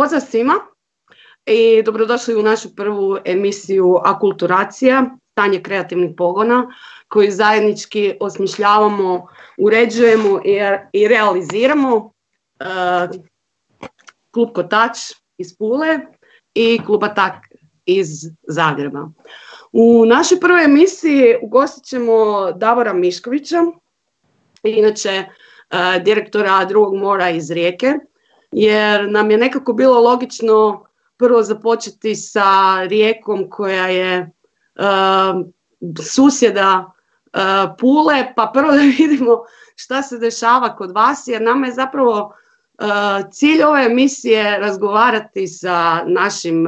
Pozdrav svima i dobrodošli u našu prvu emisiju Akulturacija, stanje kreativnih pogona, koju zajednički osmišljavamo, uređujemo i, realiziramo. Uh, Klub Kotač iz Pule i Klub Atak iz Zagreba. U našoj prvoj emisiji ugostit ćemo Davora Miškovića, inače uh, direktora drugog mora iz Rijeke, jer nam je nekako bilo logično prvo započeti sa rijekom koja je susjeda uh, Pule, pa prvo da vidimo šta se dešava kod vas, jer nama je zapravo uh, cilj ove emisije razgovarati sa našim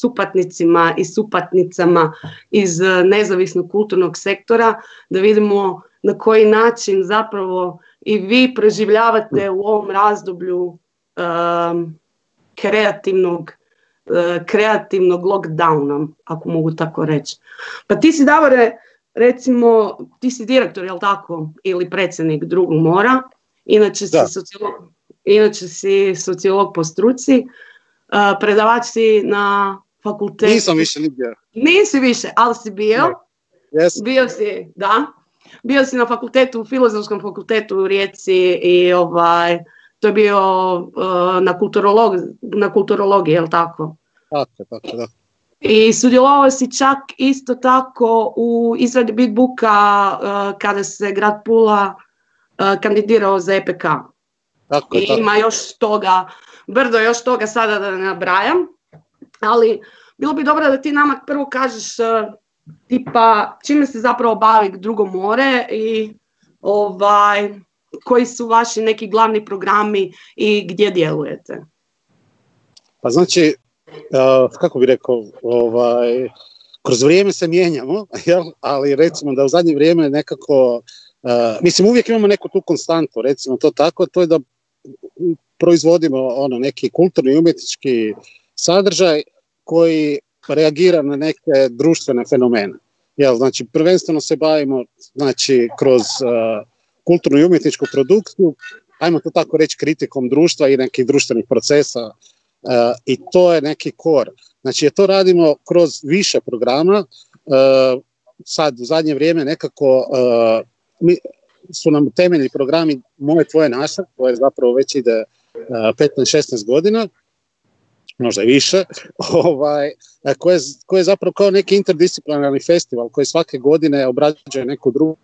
supatnicima i supatnicama iz nezavisnog kulturnog sektora, da vidimo na koji način zapravo i vi proživljavate u ovom razdoblju kreativnog uh, kreativnog lockdowna, ako mogu tako reći. Pa ti si Davore, recimo, ti si direktor, jel tako, ili predsjednik drugog mora, inače si, sociolog, inače si sociolog po struci, uh, predavač si na fakultetu. Nisam više ni bio. Nisi više, ali si bio. Bio si, da. Bio si na fakultetu, filozofskom fakultetu u Rijeci i ovaj, to je bio uh, na, kulturolog, na kulturologiji, je li tako? Tako, tako, da. I sudjelovao si čak isto tako u izradi bitbuka uh, kada se grad Pula uh, kandidirao za EPK. Tako, I ima još toga, brdo još toga sada da ne nabrajam, ali bilo bi dobro da ti nama prvo kažeš tipa čime se zapravo bavi drugo more i ovaj, koji su vaši neki glavni programi i gdje djelujete? Pa znači, kako bi rekao, ovaj, kroz vrijeme se mijenjamo, jel? ali recimo da u zadnje vrijeme nekako, mislim uvijek imamo neku tu konstantu, recimo to tako, to je da proizvodimo ono neki kulturni umjetnički sadržaj koji reagira na neke društvene fenomene. Jel, znači, prvenstveno se bavimo znači, kroz kulturnu i umjetničku produkciju, ajmo to tako reći, kritikom društva i nekih društvenih procesa e, i to je neki kor. Znači, to radimo kroz više programa, uh, sad u zadnje vrijeme nekako e, mi, su nam temeljni programi Moje, tvoje, naše, koje zapravo već ide 15-16 godina, možda i više, ovaj, koje, koje je zapravo kao neki interdisciplinarni festival koji svake godine obrađuje neku drugu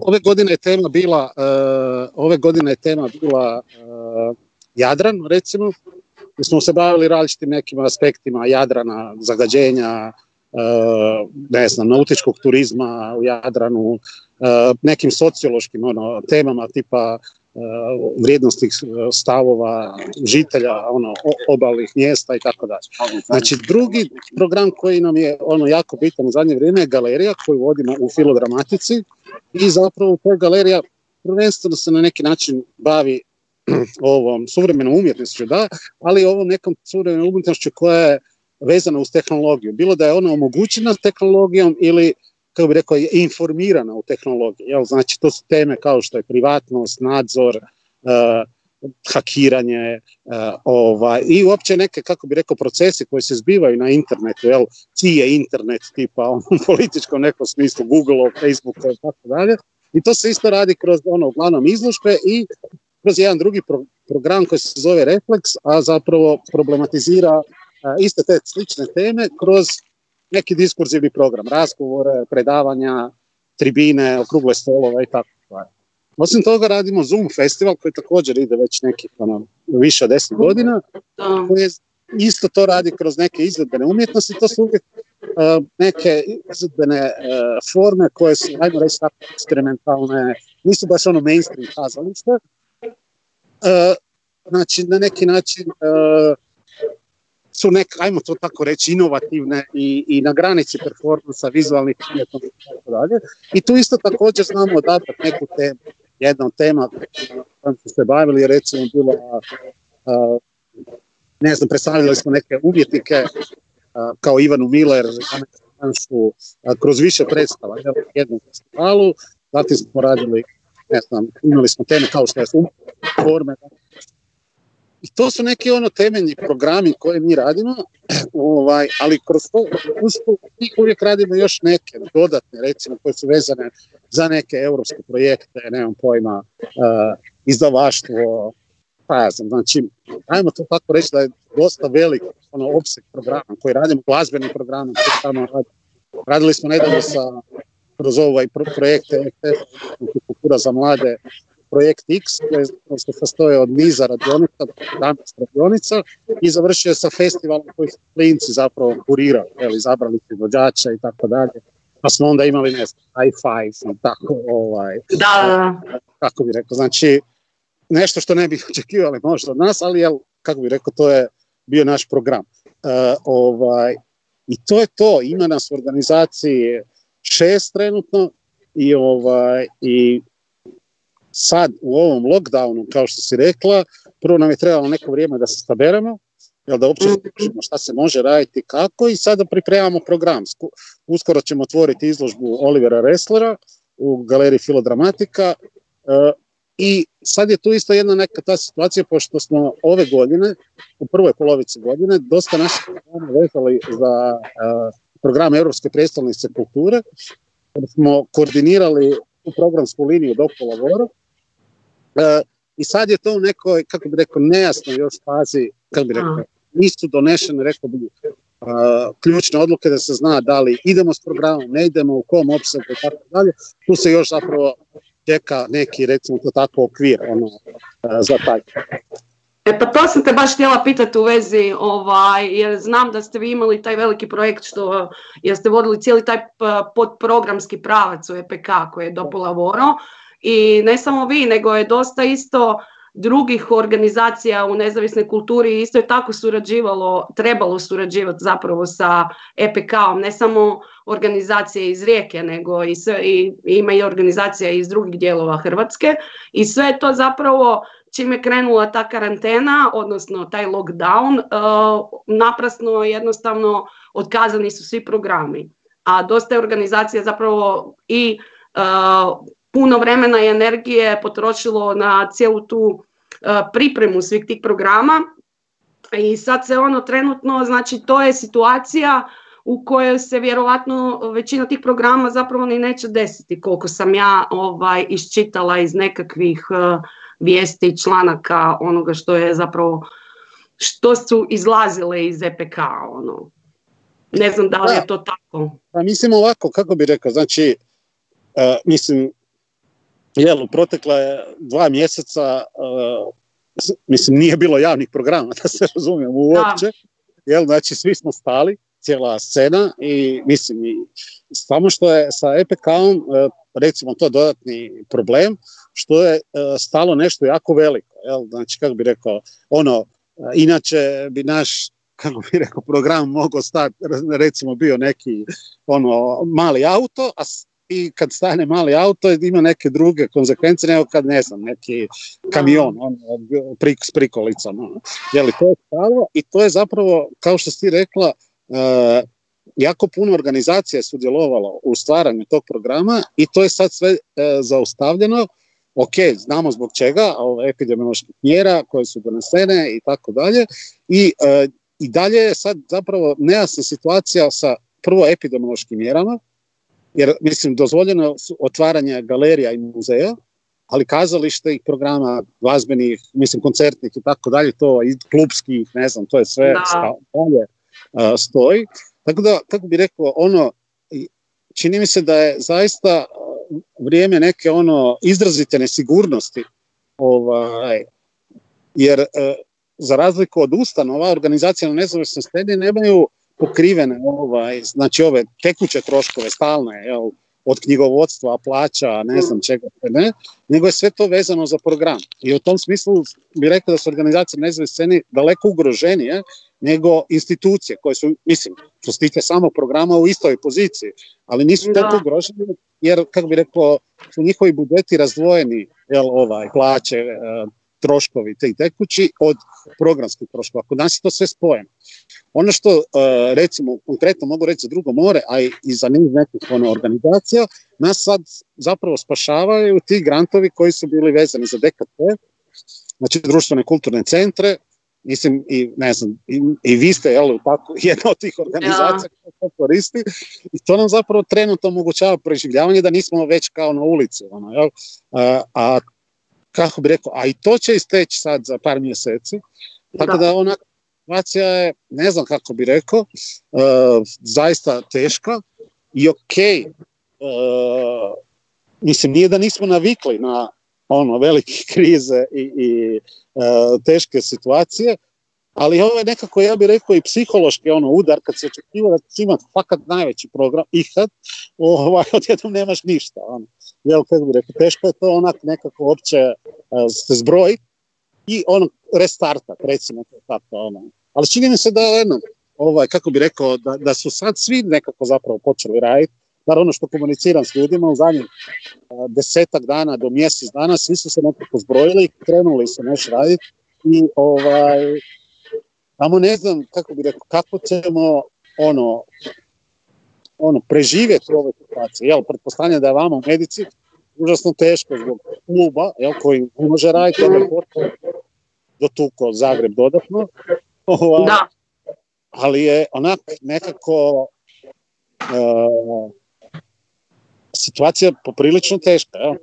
Ove godine je tema bila, uh, ove godine je tema bila uh, Jadran, recimo, gdje smo se bavili različitim nekim aspektima Jadrana, zagađenja, uh, ne znam, nautičkog turizma u Jadranu, nekim sociološkim ono, temama tipa vrijednostnih stavova žitelja ono, obalnih mjesta i tako dalje. Znači drugi program koji nam je ono jako bitan u zadnje vrijeme je galerija koju vodimo u filodramatici i zapravo ta galerija prvenstveno se na neki način bavi ovom suvremenom umjetnošću, da, ali ovom nekom suvremenom umjetnošću koja je vezana uz tehnologiju. Bilo da je ona omogućena tehnologijom ili kako bi rekao, informirana u tehnologiji. Jel? Znači, to su teme kao što je privatnost, nadzor, uh, hakiranje uh, ovaj, i uopće neke, kako bi rekao, procesi koji se zbivaju na internetu, jel, čiji je internet tipa u političkom nekom smislu, Google, Facebook i tako dalje. I to se isto radi kroz ono, uglavnom izložbe i kroz jedan drugi program koji se zove Reflex, a zapravo problematizira uh, iste te slične teme kroz neki diskurzivni program, razgovore, predavanja, tribine, okrugle stolove i tako Osim toga radimo Zoom festival koji također ide već nekih ono, više od deset godina, koji isto to radi kroz neke izvedbene umjetnosti, to su uvijek uh, neke izvedbene uh, forme koje su, ajmo reći tako, eksperimentalne, nisu baš ono mainstream kazalište. Uh, znači, na neki način su nek, ajmo to tako reći, inovativne i, i na granici performansa, vizualnih i tako dalje. I tu isto također znamo odatak neku temu. Jedna od tema kojom smo se bavili je recimo bila, ne znam, predstavljali smo neke umjetnike kao Ivanu Miller, kroz više predstava, jednom festivalu, zatim smo radili ne znam, imali smo teme kao što je forme. I to su neki ono temeljni programi koje mi radimo, ovaj, ali kroz to, uvijek radimo još neke dodatne, recimo, koje su vezane za neke europske projekte, nemam pojma, uh, izdavaštvo, pa ja znam, znači, ajmo to tako reći da je dosta velik ono, opseg programa koji radimo, glazbeni program, tamo radili smo nedavno sa kroz ovaj projekt Kultura za mlade, projekt X, koji se sastoje od niza radionica, danas radionica i završio sa festivalom koji su klinci zapravo kurirali, ili zabrali vođača i tako dalje. Pa smo onda imali, ne znam, high five, tako, ovaj, da. kako bi rekao, znači, nešto što ne bi očekivali možda od nas, ali jel, kako bi rekao, to je bio naš program. Uh, ovaj, I to je to, ima nas u organizaciji šest trenutno i, ovaj, i sad u ovom lockdownu, kao što si rekla, prvo nam je trebalo neko vrijeme da se staberemo, jel da uopće mm šta se može raditi kako i sada pripremamo program. Uskoro ćemo otvoriti izložbu Olivera Resslera u galeriji Filodramatika uh, i sad je tu isto jedna neka ta situacija, pošto smo ove godine, u prvoj polovici godine, dosta naših programa vezali za uh, program Europske predstavnice kulture, smo koordinirali u programsku liniju do Polavora. Uh, I sad je to u nekoj, kako bi rekao, nejasnoj još fazi, kako bi rekao, nisu donešene, rekao bi, uh, ključne odluke da se zna da li idemo s programom, ne idemo, u kom opsegu i tako dalje. Tu se još zapravo čeka neki, recimo to tako, okvir ono, za taj. E pa to sam te baš htjela pitati u vezi, ovaj, jer znam da ste vi imali taj veliki projekt što jer ste vodili cijeli taj podprogramski pravac u EPK koji je do Lavoro i ne samo vi, nego je dosta isto drugih organizacija u nezavisnoj kulturi isto je tako surađivalo, trebalo surađivati zapravo sa EPK-om, ne samo organizacije iz Rijeke, nego i, sve, i ima i organizacija iz drugih dijelova Hrvatske i sve to zapravo čim je krenula ta karantena, odnosno taj lockdown, uh, naprasno jednostavno otkazani su svi programi. A dosta je organizacija zapravo i uh, puno vremena i energije potrošilo na cijelu tu uh, pripremu svih tih programa i sad se ono trenutno, znači to je situacija u kojoj se vjerovatno većina tih programa zapravo ni neće desiti koliko sam ja ovaj iščitala iz nekakvih uh, vijesti članaka onoga što je zapravo što su izlazile iz EPK ono. Ne znam da li je to tako. Pa mislim ovako, kako bi rekao, znači uh, mislim jel, protekla je dva mjeseca uh, mislim nije bilo javnih programa da se razumijemo uopće. Jel, znači svi smo stali cijela scena i mislim i samo što je sa EPK-om uh, recimo to dodatni problem što je uh, stalo nešto jako veliko jel, znači kako bi rekao ono inače bi naš kako bi rekao program mogao stati recimo bio neki ono mali auto a i kad stane mali auto ima neke druge konsekvence nego kad ne znam, neki kamion on, prik, s prikolicama. Jeli, to je stalo i to je zapravo, kao što si rekla, uh, jako puno organizacija je sudjelovalo u stvaranju tog programa i to je sad sve uh, zaustavljeno. Ok, znamo zbog čega, epidemioloških mjera koje su donesene i tako dalje. I, uh, I dalje je sad zapravo nejasna situacija sa prvo epidemiološkim mjerama, jer mislim dozvoljeno su otvaranje galerija i muzeja, ali kazalište i programa glazbenih, mislim koncertnih i tako dalje, to i klubskih, ne znam, to je sve dalje uh, stoji. Tako da, kako bi rekao, ono, čini mi se da je zaista vrijeme neke ono izrazite nesigurnosti, ovaj, jer uh, za razliku od ustanova, organizacija na nezavisnoj sceni nemaju pokrivene ovaj, znači ove tekuće troškove stalne, jel, od knjigovodstva, plaća, ne znam čega, ne, nego je sve to vezano za program. I u tom smislu bih rekao da su organizacije nezavisne sceni daleko ugroženije nego institucije koje su, mislim, što se tiče samo programa u istoj poziciji, ali nisu toliko ugroženi jer, kako bi rekao, su njihovi budžeti razdvojeni, jel, ovaj, plaće, troškovi te i tekući od programskih troškova. Kod nas je to sve spojeno. Ono što uh, recimo konkretno mogu reći za drugo more, a i za niz nekih ono, organizacija, nas sad zapravo spašavaju ti grantovi koji su bili vezani za DKP, znači društvene kulturne centre, mislim i ne znam, i, i vi ste jel, tako, jedna od tih organizacija ja. koja to koristi i to nam zapravo trenutno omogućava preživljavanje da nismo već kao na ulici. Ono, jel? A, a kako bi rekao, a i to će isteći sad za par mjeseci, tako da, da ona situacija je, ne znam kako bi rekao, uh, zaista teška i ok, uh, mislim nije da nismo navikli na ono velike krize i, i uh, teške situacije, ali ovo je nekako, ja bih rekao, i psihološki ono udar kad se očekiva da će imati fakat najveći program ikad, ovaj, odjednom nemaš ništa. Ono. Jel, kako bi rekao, teško je to onak nekako opće se zbroj i ono restarta, recimo to tako. Ono. Ali čini mi se da, jedno, ovaj, kako bi rekao, da, da su sad svi nekako zapravo počeli raditi, bar ono što komuniciram s ljudima u zadnjih desetak dana do mjesec dana, svi su se nekako zbrojili, krenuli su nešto raditi i ovaj, tamo ne znam, kako bi rekao, kako ćemo ono, ono, preživjeti ove situacije. Jel, pretpostavljam da je vama u medici užasno teško zbog kluba, jel, koji može raditi ovaj do tuko Zagreb dodatno. Ovaj, da. Ali je onak nekako uh, situacija poprilično teška. Jel?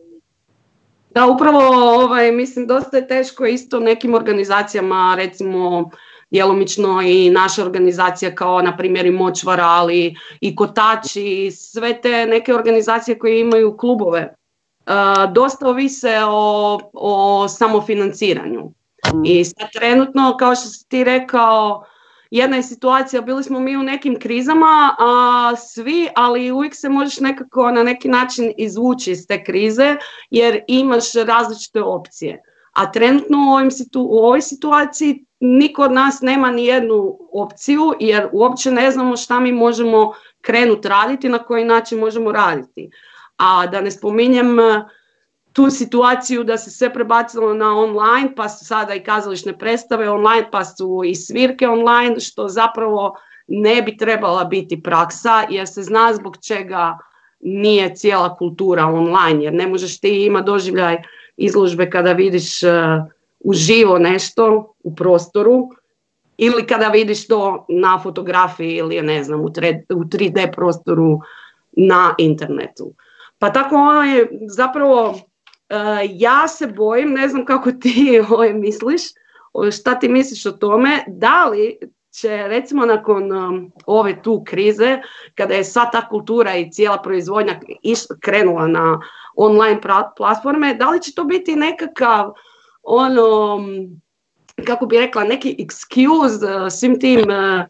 Da, upravo ovaj, mislim dosta je teško isto nekim organizacijama, recimo djelomično i naša organizacija kao na primjer i Močvara, ali i Kotači, sve te neke organizacije koje imaju klubove, uh, dosta ovise o, o samofinanciranju. I sad trenutno, kao što si ti rekao, jedna je situacija, bili smo mi u nekim krizama, a svi, ali uvijek se možeš nekako na neki način izvući iz te krize jer imaš različite opcije. A trenutno u, ovim situ, u ovoj situaciji niko od nas nema ni jednu opciju jer uopće ne znamo šta mi možemo krenuti raditi, na koji način možemo raditi. A da ne spominjem tu situaciju da se sve prebacilo na online, pa su sada i kazališne predstave online, pa su i svirke online, što zapravo ne bi trebala biti praksa, jer se zna zbog čega nije cijela kultura online, jer ne možeš ti ima doživljaj izložbe kada vidiš uh, uživo nešto u prostoru, ili kada vidiš to na fotografiji ili ne znam u 3D prostoru na internetu. Pa tako ono je zapravo ja se bojim, ne znam kako ti ovaj, misliš, šta ti misliš o tome, da li će recimo nakon um, ove tu krize, kada je sva ta kultura i cijela proizvodnja krenula na online platforme, da li će to biti nekakav ono, kako bi rekla, neki excuse uh, svim tim uh,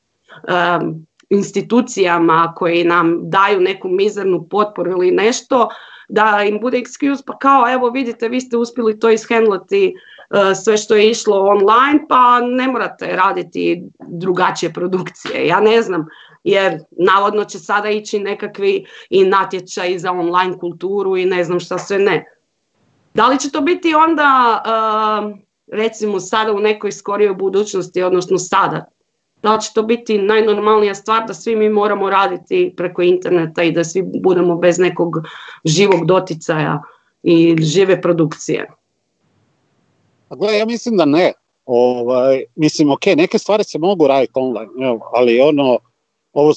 um, institucijama koji nam daju neku mizernu potporu ili nešto, da im bude excuse pa kao evo vidite vi ste uspjeli to ishendlati uh, sve što je išlo online pa ne morate raditi drugačije produkcije. Ja ne znam jer navodno će sada ići nekakvi i natječaj za online kulturu i ne znam šta sve ne. Da li će to biti onda uh, recimo sada u nekoj skorijoj budućnosti, odnosno sada, da će to biti najnormalnija stvar da svi mi moramo raditi preko interneta i da svi budemo bez nekog živog doticaja i žive produkcije. A gledaj, ja mislim da ne. Ovaj, mislim, ok, neke stvari se mogu raditi online, jel, ali ono, ovo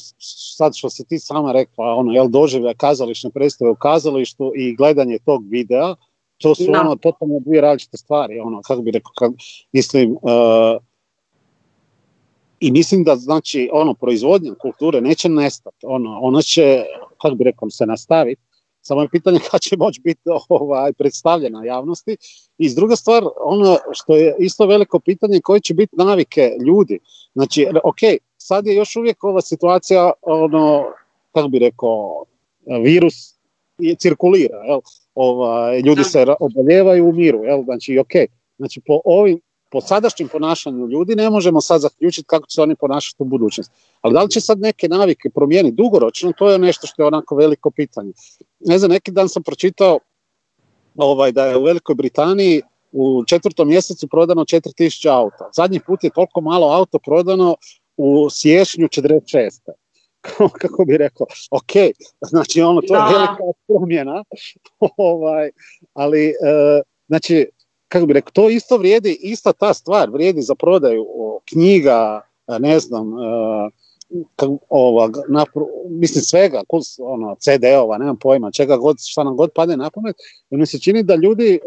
sad što si ti sama rekla, ono, jel, doživlja kazališne predstave u kazalištu i gledanje tog videa, to su da. ono, totalno dvije različite stvari, ono, kako bi rekao, kad, mislim, uh, i mislim da znači ono proizvodnja kulture neće nestati, ono, ona će, kako bi rekao, se nastaviti, samo je pitanje kada će moći biti ovaj, predstavljena javnosti. I s druga stvar, ono što je isto veliko pitanje, koje će biti navike ljudi. Znači, ok, sad je još uvijek ova situacija, ono, kako bi rekao, virus je, cirkulira, jel? Ovaj, ljudi se oboljevaju u miru, jel? znači ok, znači po ovim po sadašnjem ponašanju ljudi ne možemo sad zaključiti kako će se oni ponašati u budućnosti. Ali da li će sad neke navike promijeniti dugoročno, to je nešto što je onako veliko pitanje. Ne znam, neki dan sam pročitao ovaj, da je u Velikoj Britaniji u četvrtom mjesecu prodano 4000 auta. Zadnji put je toliko malo auto prodano u siječnju 46. kako bi rekao, ok, znači ono, to je velika promjena, ovaj, ali, e, znači, kako bi rekao, to isto vrijedi, ista ta stvar vrijedi za prodaju knjiga, ne znam, e, ova, mislim svega, ono, CD-ova, nemam pojma, čega god, šta nam god pade na pamet, i mi se čini da ljudi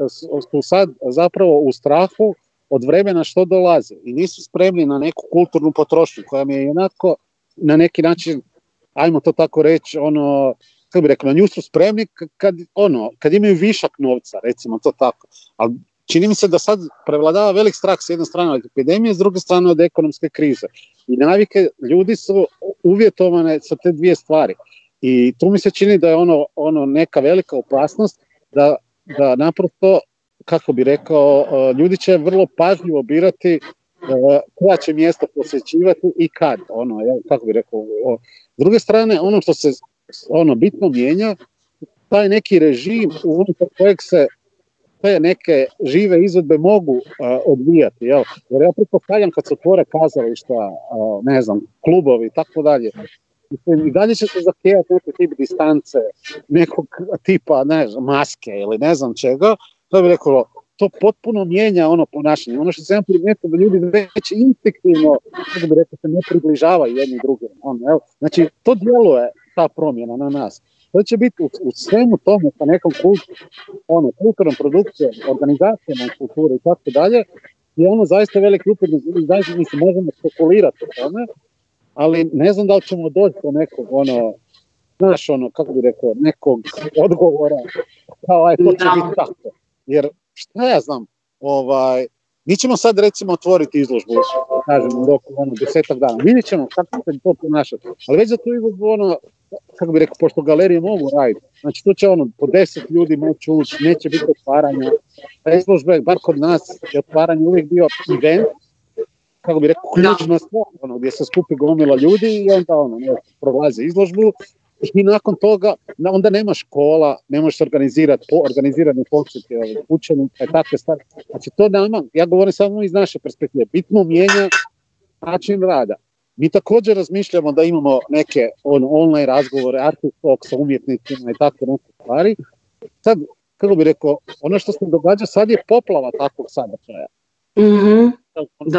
su sad zapravo u strahu od vremena što dolaze i nisu spremni na neku kulturnu potrošnju koja mi je jednako na neki način, ajmo to tako reći, ono, kako bi rekao, na nju su spremni kad, ono, kad imaju višak novca, recimo to tako. Ali čini mi se da sad prevladava velik strah s jedne strane od epidemije, s druge strane od ekonomske krize. I navike ljudi su uvjetovane sa te dvije stvari. I tu mi se čini da je ono, ono neka velika opasnost da, da naprosto, kako bi rekao, e, ljudi će vrlo pažljivo birati e, koja će mjesto posjećivati i kad. Ono, kako bi rekao, s druge strane, ono što se ono bitno mijenja, taj neki režim unutar kojeg se te neke žive izvedbe mogu odvijati. Jel? Jer ja pretpostavljam kad se otvore kazališta, ne znam, klubovi i tako dalje, i dalje će se zahtijevati neke tip distance, nekog tipa, ne znam, maske ili ne znam čega, to bi rekao, to potpuno mijenja ono ponašanje. Ono što sam primijetio da ljudi već instinktivno, kako bi rekao, se ne približavaju jedni drugim. Ono, Znači, to djeluje ta promjena na nas. To će biti u, u svemu tome sa nekom kult, ono, kulturnom produkcijom, organizacijama kulture i tako dalje, je ono zaista velik upitno, zaista mi se možemo spekulirati o tome, ali ne znam da li ćemo doći do nekog, ono, znaš, ono, kako bi rekao, nekog odgovora, kao, aj, to će biti tako. Jer, šta ja znam, ovaj, mi ćemo sad recimo otvoriti izložbu, kažem, dok ono, desetak dana. Vidjet ćemo kako se to ponašati. Ali već za tu izložbu, ono, kako bi rekao, pošto galerije mogu raditi, znači tu će ono, po deset ljudi moći ući, neće biti otvaranja. Ta izložba, bar kod nas, je otvaranje uvijek bio event, kako bi rekao, ključno ono, gdje se skupi gomila ljudi i onda ono, ne, prolaze izložbu i nakon toga, onda nema škola, ne možeš organizirati po, organizirani posjeti učenika i takve stvari. Znači to nama, ja govorim samo iz naše perspektive, bitno mijenja način rada. Mi također razmišljamo da imamo neke on, online razgovore, artist talk sa umjetnicima i takve neke stvari. Sad, kako bi rekao, ono što se događa sad je poplava takvog sadržaja. Mm-hmm.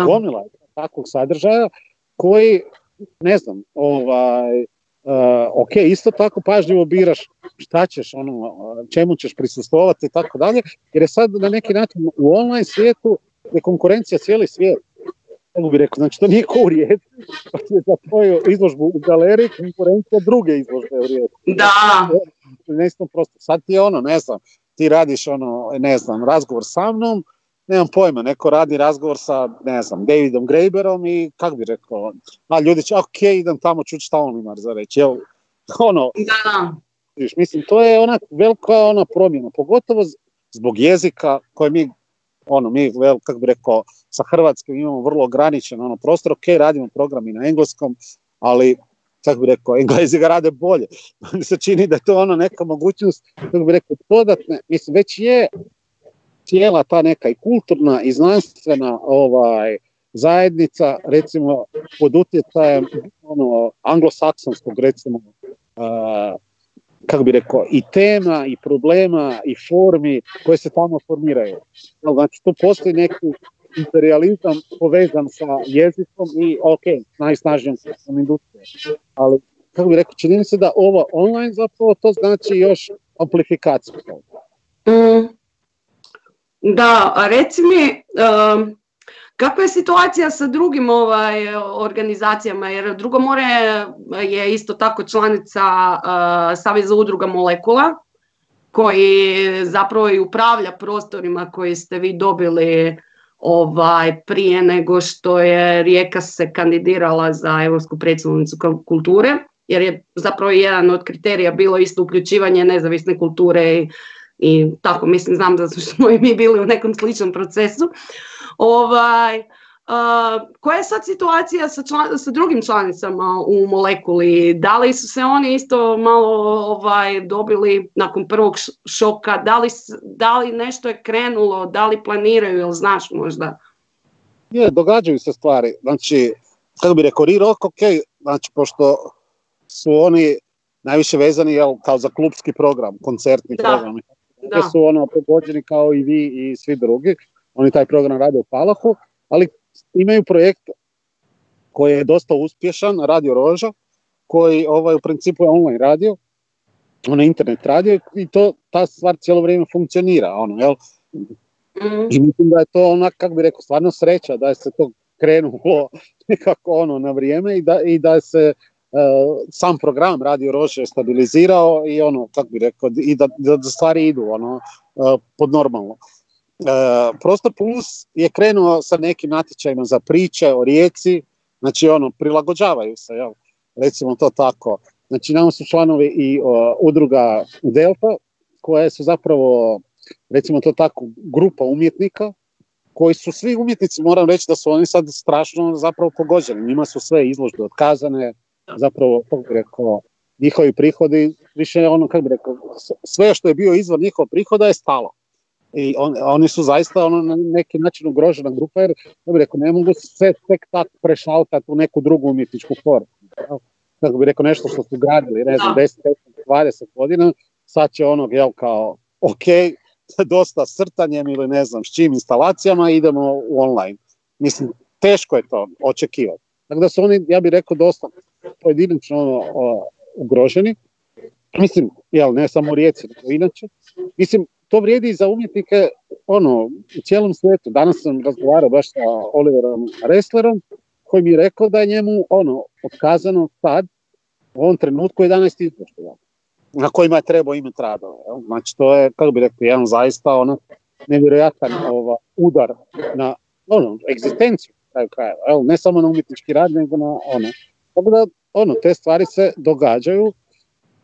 Gomila takvog sadržaja koji, ne znam, ovaj, uh, ok, isto tako pažljivo biraš šta ćeš, ono, čemu ćeš prisustvovati i tako dalje, jer je sad na neki način u online svijetu je konkurencija cijeli svijet kako bi rekao, znači to nije ko u Rijeci, pa je za tvoju izložbu u galeriji konkurencija druge izložbe u Rijeci. Da. Ne znam, prosto, sad ti je ono, ne znam, ti radiš ono, ne znam, razgovor sa mnom, nemam pojma, neko radi razgovor sa, ne znam, Davidom Graeberom i kako bi rekao, a ljudi će, ok, idem tamo čući šta on ima za reći, jel, ono, da. mislim, to je ona velika ona promjena, pogotovo zbog jezika koje mi ono, mi, kako bi rekao, sa Hrvatskim imamo vrlo ograničen ono, prostor, ok, radimo program i na engleskom, ali kako bi rekao, englezi ga rade bolje. Mi se čini da je to ono neka mogućnost, kako bi rekao, dodatne, mislim, već je cijela ta neka i kulturna i znanstvena ovaj, zajednica, recimo, pod utjecajem ono, anglosaksonskog, recimo, uh, kako bi rekao, i tema, i problema, i formi koje se tamo formiraju. Znači, tu postoji neki imperializam povezan sa jezikom i, ok, najsnažnijom industrijom. Ali, kako bi rekao, čini se da ovo online zapravo to znači još amplifikaciju. Mm. Da, reci mi, um, Kakva je situacija sa drugim ovaj, organizacijama? Jer Drugo more je isto tako članica uh, Saveza udruga molekula koji zapravo i upravlja prostorima koji ste vi dobili ovaj, prije nego što je Rijeka se kandidirala za Europsku predsjednicu kulture, jer je zapravo jedan od kriterija bilo isto uključivanje nezavisne kulture i, i tako, mislim, znam da smo i mi bili u nekom sličnom procesu. Ovaj, Uh, koja je sad situacija sa, sa drugim članicama u molekuli? Da li su se oni isto malo ovaj, dobili nakon prvog šoka? Da li, da li nešto je krenulo? Da li planiraju? Jel znaš možda? Je, događaju se stvari. Znači, kako bi rekao, rock, ok, znači pošto su oni najviše vezani jel, kao za klubski program, koncertni Da. program. Da. su ono pogođeni kao i vi i svi drugi. Oni taj program rade u Palahu, ali imaju projekt koji je dosta uspješan, Radio Roža, koji ovaj, u principu je online radio, on je internet radio i to, ta stvar cijelo vrijeme funkcionira. Ono, jel? Mm. I mislim da je to onak, kako bi rekao, stvarno sreća da je se to krenulo nekako ono na vrijeme i da, i da se e, sam program Radio Rože stabilizirao i ono, kako bi rekao, i da, da stvari idu ono, e, pod normalno. E, Prostor Plus je krenuo sa nekim natječajima za priče o rijeci, znači ono, prilagođavaju se, jel? recimo to tako. Znači, nama su članovi i o, udruga Delta, koje su zapravo, recimo to tako, grupa umjetnika, koji su svi umjetnici, moram reći da su oni sad strašno zapravo pogođeni. Njima su sve izložbe otkazane, zapravo, kako rekao, njihovi prihodi, više ono, kako bi rekao, sve što je bio izvor njihovog prihoda je stalo. I on, oni su zaista ono, na neki način ugrožena grupa, jer, kako bi rekao, ne mogu sve tek tako prešaltati u neku drugu umjetničku formu. jel? Kako bi rekao, nešto što su gradili, ne znam, Da. 10, 15, 20 godina, sad će onog, jel, kao, ok, dosta srtanjem ili ne znam s čim instalacijama idemo u online. Mislim, teško je to očekivati. Tako da su oni, ja bih rekao, dosta pojedinačno ono, o, ugroženi. Mislim, jel, ne samo u Rijeci, nego inače. Mislim, to vrijedi za umjetnike ono, u cijelom svijetu. Danas sam razgovarao baš sa Oliverom Resslerom, koji mi je rekao da je njemu ono, otkazano sad, u ovom trenutku 11 izvještaja na kojima je trebao imati radove. Znači to je, kako bi rekao, jedan zaista ono, nevjerojatan ova, udar na ono, egzistenciju kraju krajeva. jel. Ne samo na umjetnički rad, nego na ono. Tako da, ono, te stvari se događaju,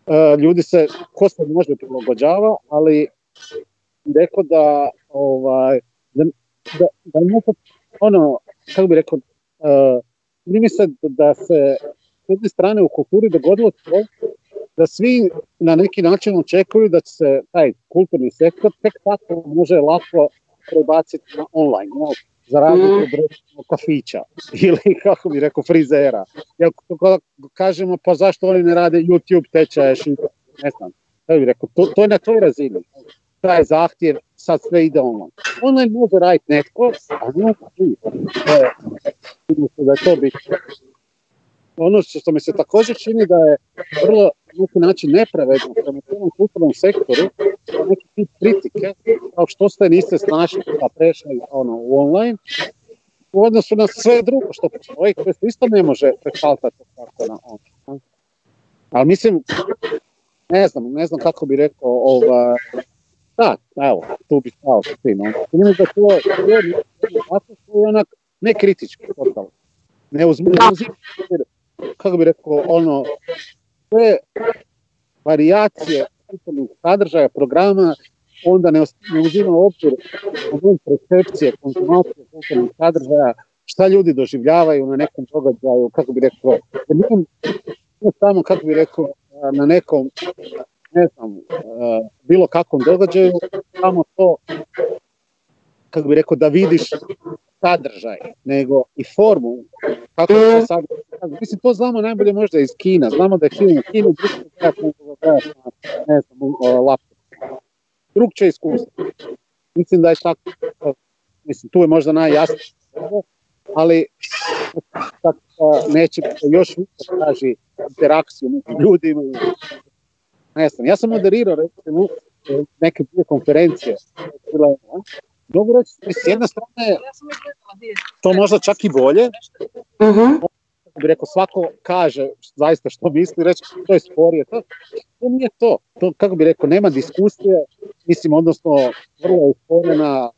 e, ljudi se, ko se može prilagođava, ali rekao da, ovaj, da, da, da nekad, ono, kako bi rekao, uh, mi se da se s jedne strane u kulturi dogodilo to da svi na neki način očekuju da će se taj kulturni sektor tek tako može lako prebaciti na online, jel? za razliku Mm. od kafića ili kako bi rekao frizera. Jel, kako kažemo pa zašto oni ne rade YouTube tečaje, ne znam, kako bi rekao, to, to je na toj razini. Taj zahtjev, sad sve ide online. Online može raditi netko, a ne da to biti ono što mi se također čini da je vrlo neki način nepravedno prema cijelom kulturnom sektoru, neki tip kritike, kao što ste niste snašli pa prešli ono, u online, u odnosu na sve drugo što postoji, koje se isto ne može prešaltati tako na online. Ali mislim, ne znam, ne znam kako bi rekao, ova, da, evo, tu bi stao sa tim. ono. Čini da to je onak nekritički totalno. Ne uzmi, kako bi rekao, ono, sve varijacije kulturnih sadržaja, programa, onda ne, ne uzima obzir percepcije, konzumacije kulturnih sadržaja, šta ljudi doživljavaju na nekom događaju, kako bi rekao, samo, kako bi rekao, na nekom, ne znam, a, bilo kakvom događaju, samo to, kako bi rekao, da vidiš sadržaj, nego i formu, kako se sad, mislim, to znamo najbolje možda iz Kina, znamo da je film u Kinu, ne znam, o, laptopu. Drugčije iskustvo. Mislim da je tako, mislim, tu je možda najjasnije, ali tako, neće još više traži interakciju među ljudima. Ne znam, ja sam moderirao recimo neke dvije konferencije. Bila je, a? Mogu reći, s jedne strane to možda čak i bolje, Mhm. kako bi rekao, svako kaže zaista što misli, reći to je sporije. To, to nije to. to. Kako bi rekao, nema diskusije, mislim, odnosno vrlo je usporena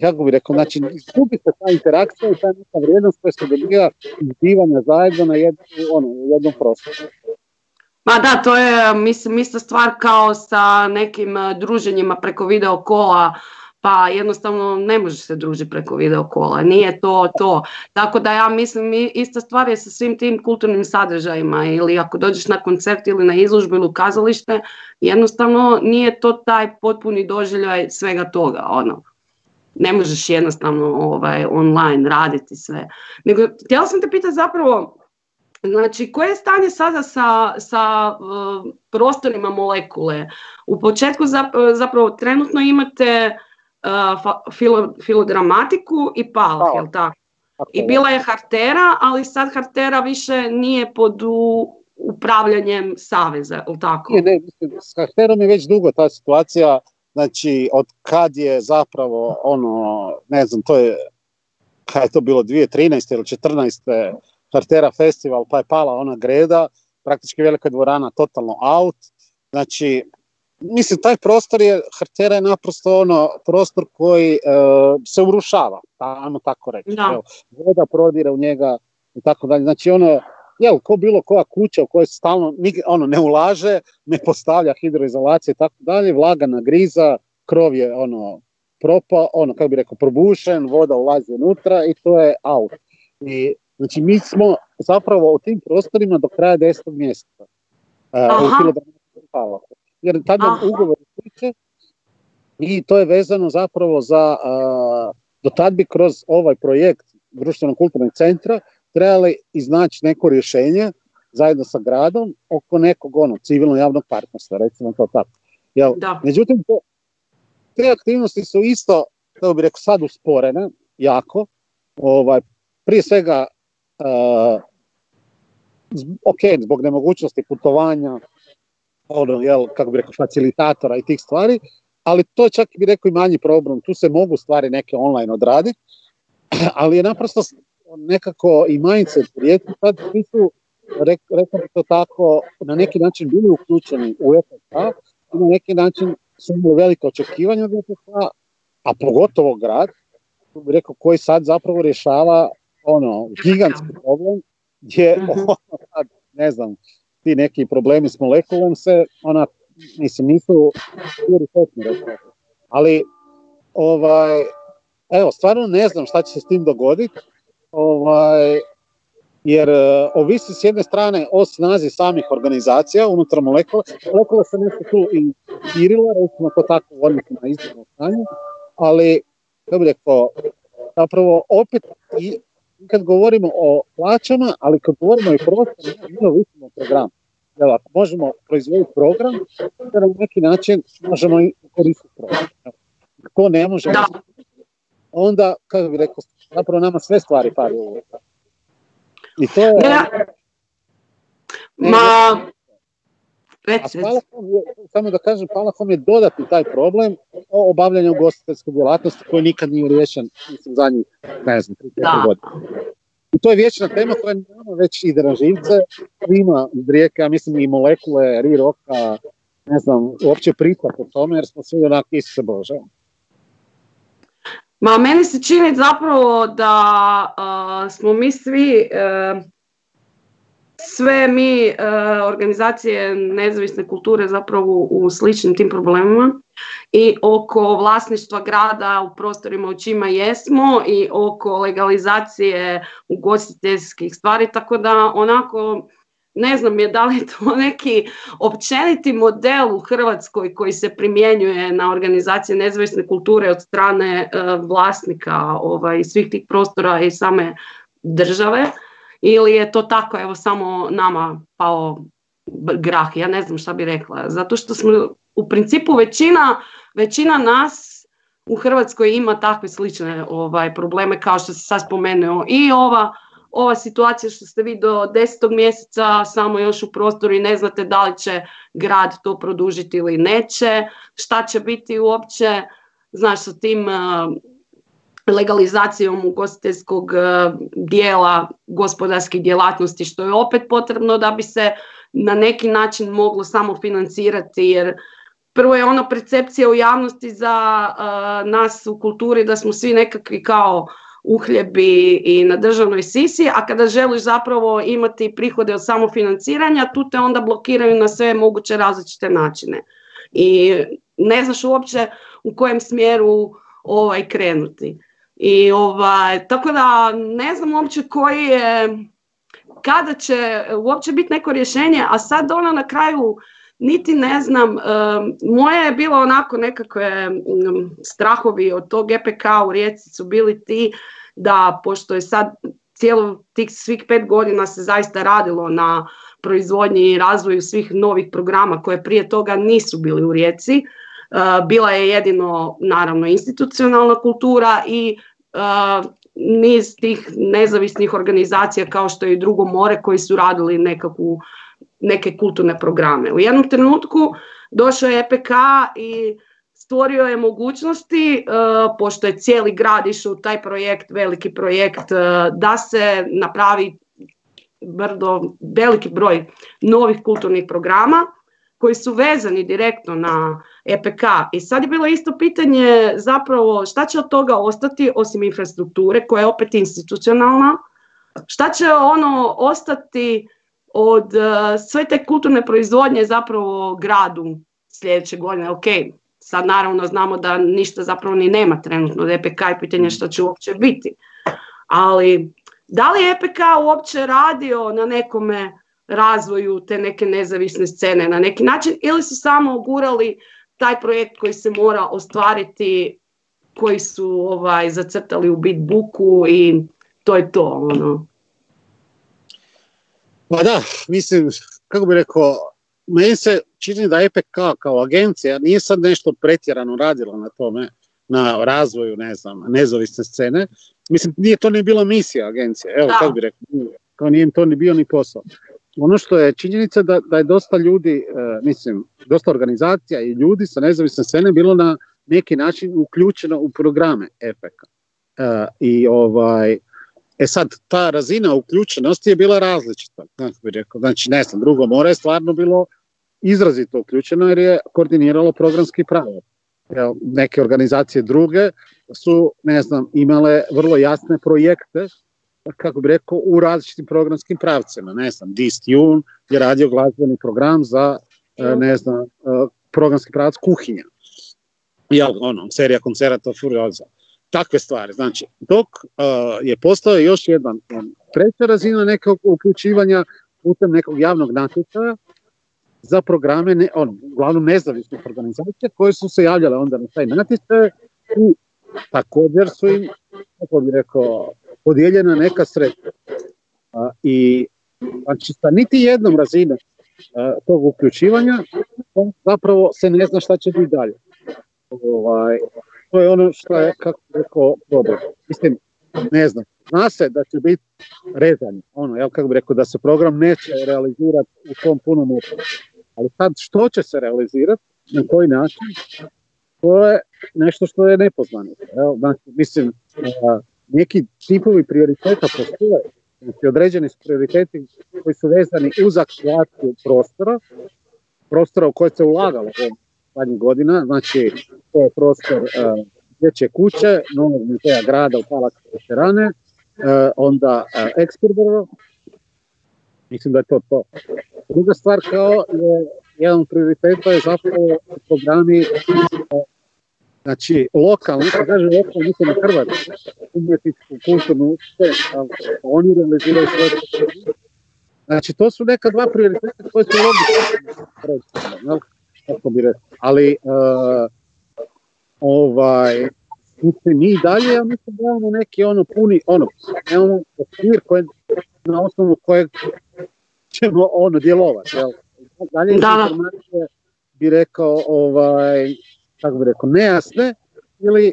kako bi rekao, znači izgubi se ta interakcija i ta neka vrijednost koja se dobija iz bivanja zajedno na jednu, ono, jednom prostoru. Ma da, to je mislim ista stvar kao sa nekim eh, druženjima preko video kola, pa jednostavno ne može se družiti preko video kola, nije to to. Tako da ja mislim ista stvar je sa svim tim kulturnim sadržajima ili ako dođeš na koncert ili na izložbu ili u kazalište, jednostavno nije to taj potpuni doživljaj svega toga, ono. ne možeš jednostavno ovaj, online raditi sve. Nego, htjela sam te pitati zapravo, Znači, koje je stanje sada sa, sa uh, prostorima molekule? U početku zapravo trenutno imate uh, filo, filogramatiku i PAL, jel tako? I bila je Hartera, ali sad Hartera više nije pod upravljanjem Saveza, jel tako? Ne, ne, s Harterom je već dugo ta situacija, znači od kad je zapravo ono, ne znam, to je, kada je to bilo, 2013. ili 2014. Hartera festival, pa je pala ona greda, praktički velika dvorana totalno out, znači mislim taj prostor je, Hartera je naprosto ono prostor koji e, se urušava, ajmo tako reći. Evo, voda prodire u njega i tako dalje. Znači ono, jel, ko bilo koja kuća u kojoj se stalno ono, ne ulaže, ne postavlja hidroizolacije i tako dalje, vlaga na griza, krov je ono propa, ono, kako bi rekao, probušen, voda ulazi unutra i to je out. I, znači mi smo zapravo u tim prostorima do kraja desetog mjeseca. Uh, jer tada ugovor tiče i to je vezano zapravo za, do tad bi kroz ovaj projekt društveno-kulturnog centra trebali iznaći neko rješenje zajedno sa gradom oko nekog ono, civilno javnog partnerstva, recimo to tako. Jel? Međutim, te aktivnosti su isto, to bih rekao, sad usporene, jako. Ovaj, prije svega, uh, ok, zbog nemogućnosti putovanja, ono, jel, kako bi rekao, facilitatora i tih stvari, ali to čak bi rekao i manji problem, tu se mogu stvari neke online odraditi, ali je naprosto nekako i mindset rijetki sad svi su, rekao bi to tako, na neki način bili uključeni u i na neki način su imali velike očekivanja od EPK, a pogotovo grad, rekao, koji sad zapravo rješava ono, gigantski problem, gdje mhm. ono, ne znam, ti neki problemi s molekulom se, ona, mislim, nisu prioritetni, ali ovaj, evo, stvarno ne znam šta će se s tim dogoditi, ovaj, jer uh, ovisi s jedne strane o snazi samih organizacija unutar molekula. Molekula se nešto tu inspirila, recimo to tako u odnosu na izborno stanje, ali, kako bih rekao, zapravo opet i kad govorimo o plaćama, ali kad govorimo i prostoru, mi ovisimo program. Jel, ako možemo proizvoditi program, da na neki način možemo i koristiti program. To ne možemo. Onda, kako bih rekao, zapravo nama sve stvari pari u I to je... Ma, samo da kažem, Palahom je dodatni taj problem o obavljanju ugostiteljske djelatnosti koji nikad nije riješen, mislim, zadnjih, ne znam, 3 godina. I to je vječna tema koja nama već i draživce, ima rijeke, ja mislim i molekule, ri roka, ne znam, uopće priča po tome jer smo svi onako se Bože. Ma meni se čini zapravo da smo mi svi, uh, sve mi organizacije nezavisne kulture zapravo u sličnim tim problemima i oko vlasništva grada u prostorima u čima jesmo i oko legalizacije ugostiteljskih stvari, tako da onako ne znam je da li je to neki općeniti model u Hrvatskoj koji se primjenjuje na organizacije nezavisne kulture od strane e, vlasnika ovaj, svih tih prostora i same države ili je to tako evo samo nama pao grah, ja ne znam šta bi rekla, zato što smo u principu većina, većina nas u Hrvatskoj ima takve slične ovaj, probleme kao što se sad spomenuo. I ova ova situacija što ste vi do desetog mjeseca samo još u prostoru i ne znate da li će grad to produžiti ili neće, šta će biti uopće, znaš, sa tim legalizacijom ugostiteljskog uh, dijela gospodarskih djelatnosti, što je opet potrebno da bi se na neki način moglo samo financirati, jer prvo je ono percepcija u javnosti za uh, nas u kulturi da smo svi nekakvi kao uhljebi i na državnoj sisi, a kada želiš zapravo imati prihode od samofinanciranja, tu te onda blokiraju na sve moguće različite načine. I ne znaš uopće u kojem smjeru ovaj krenuti. I ovaj, tako da ne znam uopće koji je, kada će uopće biti neko rješenje, a sad ono na kraju niti ne znam, moje je bilo onako nekakve strahovi od tog EPK u Rijeci su bili ti da pošto je sad cijelo tih svih pet godina se zaista radilo na proizvodnji i razvoju svih novih programa koje prije toga nisu bili u Rijeci. Bila je jedino naravno institucionalna kultura i niz tih nezavisnih organizacija kao što je i Drugo more koji su radili nekakvu, neke kulturne programe. U jednom trenutku došao je EPK i stvorio je mogućnosti, uh, pošto je cijeli grad išao u taj projekt, veliki projekt, da se napravi brdo, veliki broj novih kulturnih programa koji su vezani direktno na EPK. I sad je bilo isto pitanje zapravo šta će od toga ostati osim infrastrukture koja je opet institucionalna, šta će ono ostati od uh, sve te kulturne proizvodnje zapravo gradu sljedeće godine. Ok, sad naravno znamo da ništa zapravo ni nema trenutno od EPK i pitanje što će uopće biti. Ali da li je EPK uopće radio na nekome razvoju te neke nezavisne scene na neki način ili su samo ogurali taj projekt koji se mora ostvariti koji su ovaj zacrtali u bit buku i to je to ono. Pa da, mislim, kako bi rekao, meni se čini da EPK kao agencija nije sad nešto pretjerano radila na tome, na razvoju, ne znam, nezavisne scene. Mislim, nije to ni bila misija agencije, evo, kako bi rekao, kao nije to ni bio ni posao ono što je činjenica da, da je dosta ljudi, e, mislim, dosta organizacija i ljudi sa nezavisne scene bilo na neki način uključeno u programe EPEK. E, I ovaj, e sad, ta razina uključenosti je bila različita, kako bi rekao. Znači, ne znam, drugo more je stvarno bilo izrazito uključeno jer je koordiniralo programski pravo. Neke organizacije druge su, ne znam, imale vrlo jasne projekte kako bi rekao, u različitim programskim pravcima. Ne znam, Dist Jun je radio glazbeni program za, e, ne znam, e, programski pravac kuhinja. Jel, ono, serija koncerata Furioza. Takve stvari. Znači, dok uh, je postao još jedan treća razina nekog uključivanja putem nekog javnog natječaja za programe, ne, ono, uglavnom nezavisnih organizacija koje su se javljale onda na taj natječaj i također su im, kako bi rekao, podijeljena neka sredstva. I znači sa niti jednom razinom tog uključivanja zapravo se ne zna šta će biti dalje. Ovaj, to je ono što je, kako rekao, dobro. Mislim, ne znam, zna se da će biti rezanje, ono, jel, kako bi rekao, da se program neće realizirati u tom punom upravo. Ali sad što će se realizirati, na koji način, to je nešto što je nepoznanica. Znači, mislim, neki tipovi prioriteta postoje, znači određeni su prioriteti koji su vezani uz aktivaciju prostora, prostora u koje se ulagalo zadnjih godina, znači to je prostor uh, dječje kuće, novog muzeja grada u Palaču Veterane, uh, onda uh, mislim da je to to. Druga stvar kao je, jedan od prioriteta je zapravo programi Znači, lokalno, kad kaže lokalno, mislim na Hrvatsku, umjetničku, kulturnu, sve, oni realiziraju svoje Znači, to su neka dva prioriteta koje su logične, kako bi rekao. Ali, uh, ovaj, mi dalje, ja mislim da imamo neki ono puni, ono, imamo okvir koje, na osnovu kojeg ćemo ono djelovati, jel? Dalje da. informacije bi rekao, ovaj, kako bi rekao, nejasne ili,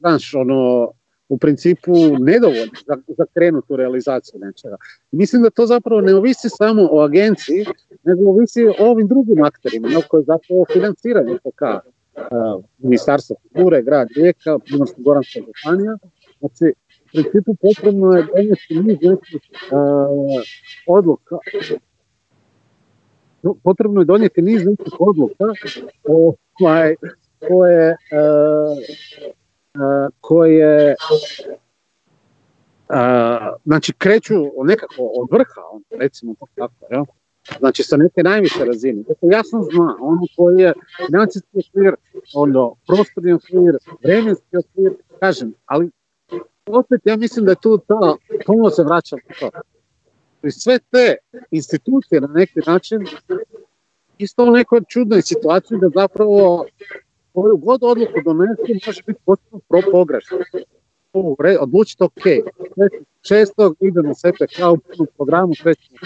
znaš, ono, u principu nedovoljno za, za krenutu realizaciju nečega. Mislim da to zapravo ne ovisi samo o agenciji, nego ovisi o ovim drugim akterima, no, koji zapravo financiraju FK, uh, Ministarstvo kulture, grad Rijeka, Primorsko-Goranska županija. Znači, u principu potrebno je donijeti niz nekih uh, odluka potrebno je donijeti niz nekih odluka koje, uh, uh, koje uh, znači kreću nekako od vrha, recimo to tako, ja? znači sa neke najviše razine. To jasno zna, ono koji je financijski okvir, ono, prostorni okvir, vremenski okvir, kažem, ali opet ja mislim da je tu ta, ponovno se vraća to. I sve te institucije na neki način isto u nekoj čudnoj situaciji da zapravo koju god odluku donesu može biti potpuno pro pogrešno. Odlučiti ok, šestog idemo s EPK u programu, krećemo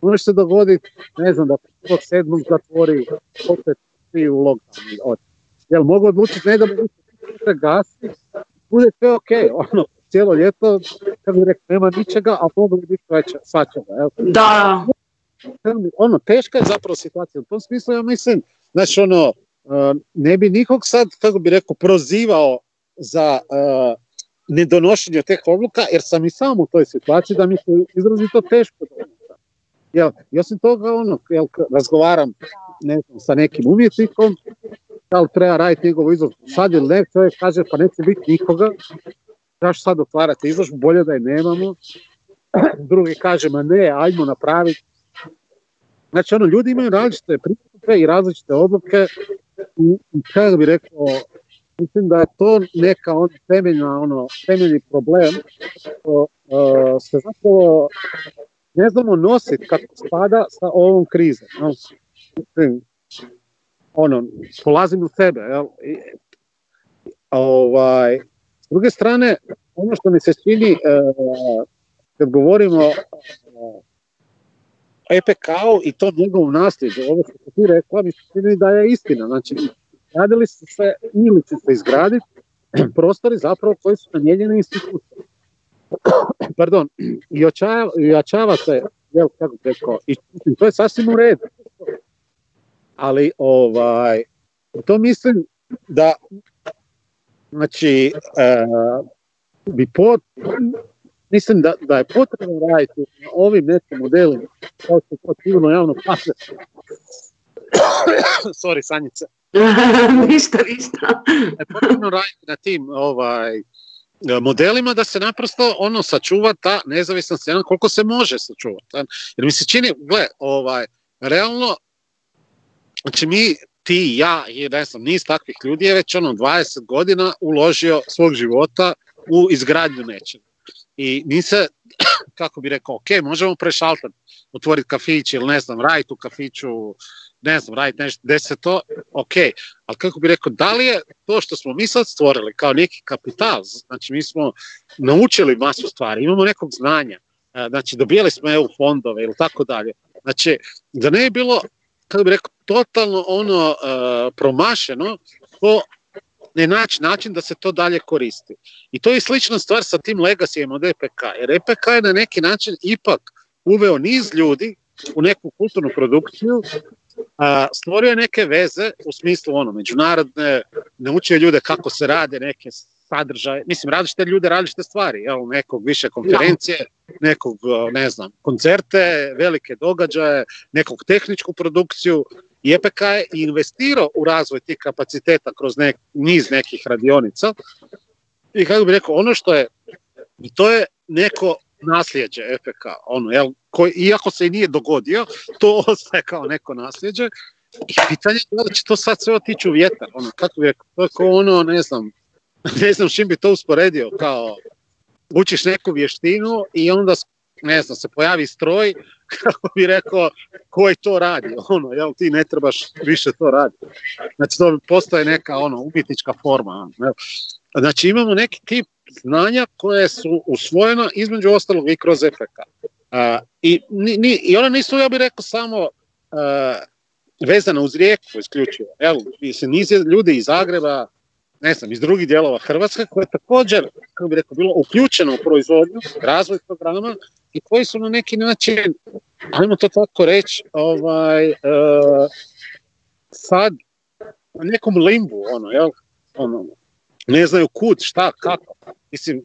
Može se dogoditi, ne znam, da tog sedmog zatvori opet svi u lockdown. Jel mogu odlučiti ne da bi se gasi, bude sve ok, ono, cijelo ljeto, kako bi rekao, nema ničega, a moglo bi biti svačega. Da. Ono, teška je zapravo situacija. U tom smislu ja mislim, znači ono, e, ne bi nikog sad, kako bi rekao, prozivao za uh, nedonošenje teh odluka, jer sam i sam u toj situaciji da mi se izrazito teško Jel, I osim toga, ono, jel, razgovaram ne znam, sa nekim umjetnikom, da li treba raditi njegovu izložbu sad ili ne, čovjek kaže pa neće biti nikoga, zašto sad otvarate izložbu, bolje da je nemamo. Drugi kaže, ma ne, ajmo napraviti. Znači, ono, ljudi imaju različite pristupe i različite odluke i, i kako bi rekao, mislim da je to neka on temeljna, ono, temeljni problem što uh, se zapravo ne znamo nositi kako spada sa ovom krizom. No, ono, polazim u sebe. Jel? I, ovaj, s druge strane, ono što mi se čini, uh, kad govorimo o EPK-u i to njegovom nasljeđu, ovo što ti rekla, mi se čini da je istina. Znači, radili su se ili će se izgraditi prostori zapravo koji su namijenjeni institucije. Pardon, i ojačava, se, jel, kako rekao, i to je sasvim u redu. Ali, ovaj, to mislim da, znači, uh, bi pot, mislim da, da je potrebno raditi na ovim nekim modelima, kao što to civilno javno pase. Sorry, Sanjice. ništa, ništa. je potrebno raditi na tim ovaj, modelima da se naprosto ono sačuva ta nezavisna scena koliko se može sačuvati. Jer mi se čini, gle, ovaj, realno, znači mi, ti, ja i ne znam, niz takvih ljudi je već ono 20 godina uložio svog života u izgradnju nečega. I mi se, kako bi rekao, ok, možemo prešaltati, otvoriti kafić ili ne znam, raditi u kafiću, ne znam, raditi nešto deseto, ok, ali kako bi rekao, da li je to što smo mi sad stvorili kao neki kapital, znači mi smo naučili masu stvari, imamo nekog znanja, e, znači dobijali smo EU fondove ili tako dalje, znači da ne je bilo, kako bi rekao, totalno ono uh, promašeno, to ne naći način da se to dalje koristi. I to je slična stvar sa tim legacyjem od EPK, jer EPK je na neki način ipak uveo niz ljudi u neku kulturnu produkciju, stvorio je neke veze u smislu ono međunarodne, naučio ljude kako se rade neke sadržaje, mislim različite ljude različite stvari, jel, nekog više konferencije, nekog ne znam, koncerte, velike događaje, nekog tehničku produkciju, i EPK je investirao u razvoj tih kapaciteta kroz nek, niz nekih radionica i kako bi rekao, ono što je, to je neko nasljeđe EPK, ono, jel, koji, iako se i nije dogodio, to ostaje kao neko nasljeđe. I pitanje je da će to sad sve otići u vjetar, ono, kako bi rekao, to je ono, ne znam, ne znam čim bi to usporedio, kao učiš neku vještinu i onda ne znam, se pojavi stroj, kako bi rekao, koji to radi, ono, jel, ti ne trebaš više to raditi. Znači, to postoje neka, ono, umjetnička forma, jel. Znači, imamo neki tip znanja koje su usvojena između ostalog i kroz EPK. i, ni, I ona nisu, ja bih rekao, samo uh, vezana uz rijeku isključivo. Evo, se niz ljudi iz Zagreba, ne znam, iz drugih dijelova Hrvatske koje je također, kako bi rekao, bilo uključeno u proizvodnju, razvoj programa i koji su na neki način, ajmo to tako reći, ovaj, uh, sad na nekom limbu, ono, jel, ono, ne znaju kud, šta, kako. Mislim,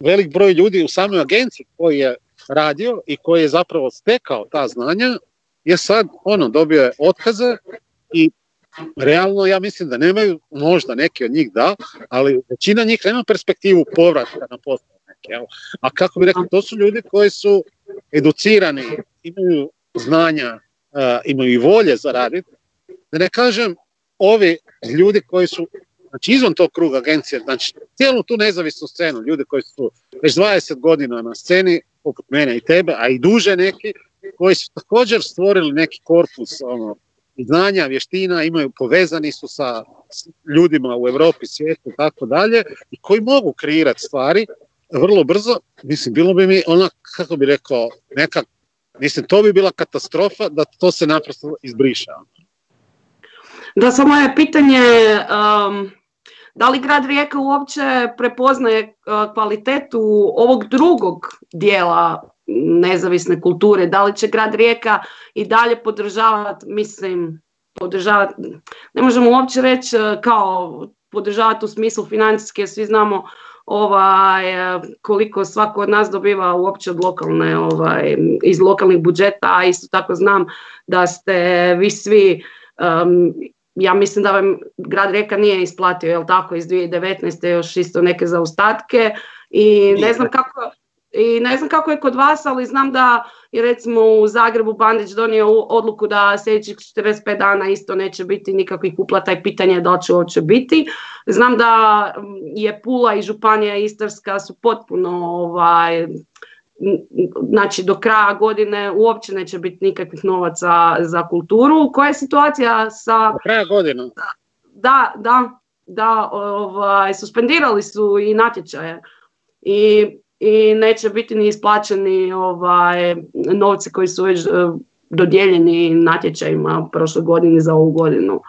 velik broj ljudi u samoj agenciji koji je radio i koji je zapravo stekao ta znanja je sad ono dobio je otkaze i realno ja mislim da nemaju, možda neki od njih da, ali većina njih nema perspektivu povratka na posao. A kako bi rekao, to su ljudi koji su educirani, imaju znanja, imaju i volje za raditi. Da ne kažem, ovi ljudi koji su znači izvan tog kruga agencije, znači cijelu tu nezavisnu scenu, ljude koji su već 20 godina na sceni, poput mene i tebe, a i duže neki, koji su također stvorili neki korpus ono, znanja, vještina, imaju povezani su sa ljudima u Europi, svijetu i tako dalje i koji mogu kreirati stvari vrlo brzo, mislim, bilo bi mi ona, kako bi rekao, neka, mislim, to bi bila katastrofa da to se naprosto izbriša. Da, samo je pitanje um, da li grad Rijeka uopće prepoznaje uh, kvalitetu ovog drugog dijela nezavisne kulture, da li će grad Rijeka i dalje podržavati, mislim, podržavati, ne možemo uopće reći uh, kao podržavati u smislu financijske, svi znamo ovaj, koliko svako od nas dobiva uopće od lokalne, ovaj, iz lokalnih budžeta, a isto tako znam da ste vi svi um, ja mislim da vam grad Rijeka nije isplatio, jel tako, iz 2019. još isto neke zaostatke i ne znam kako, i ne znam kako je kod vas, ali znam da je recimo u Zagrebu Bandić donio odluku da sljedećih 45 dana isto neće biti nikakvih uplata i pitanje da će uopće biti. Znam da je Pula i Županija Istarska su potpuno ovaj, znači do kraja godine uopće neće biti nikakvih novaca za kulturu. Koja je situacija sa... Do kraja godine? Da, da, da, ovaj, suspendirali su i natječaje i, i neće biti ni isplaćeni ovaj, novci koji su već e, dodijeljeni natječajima prošle godine za ovu godinu.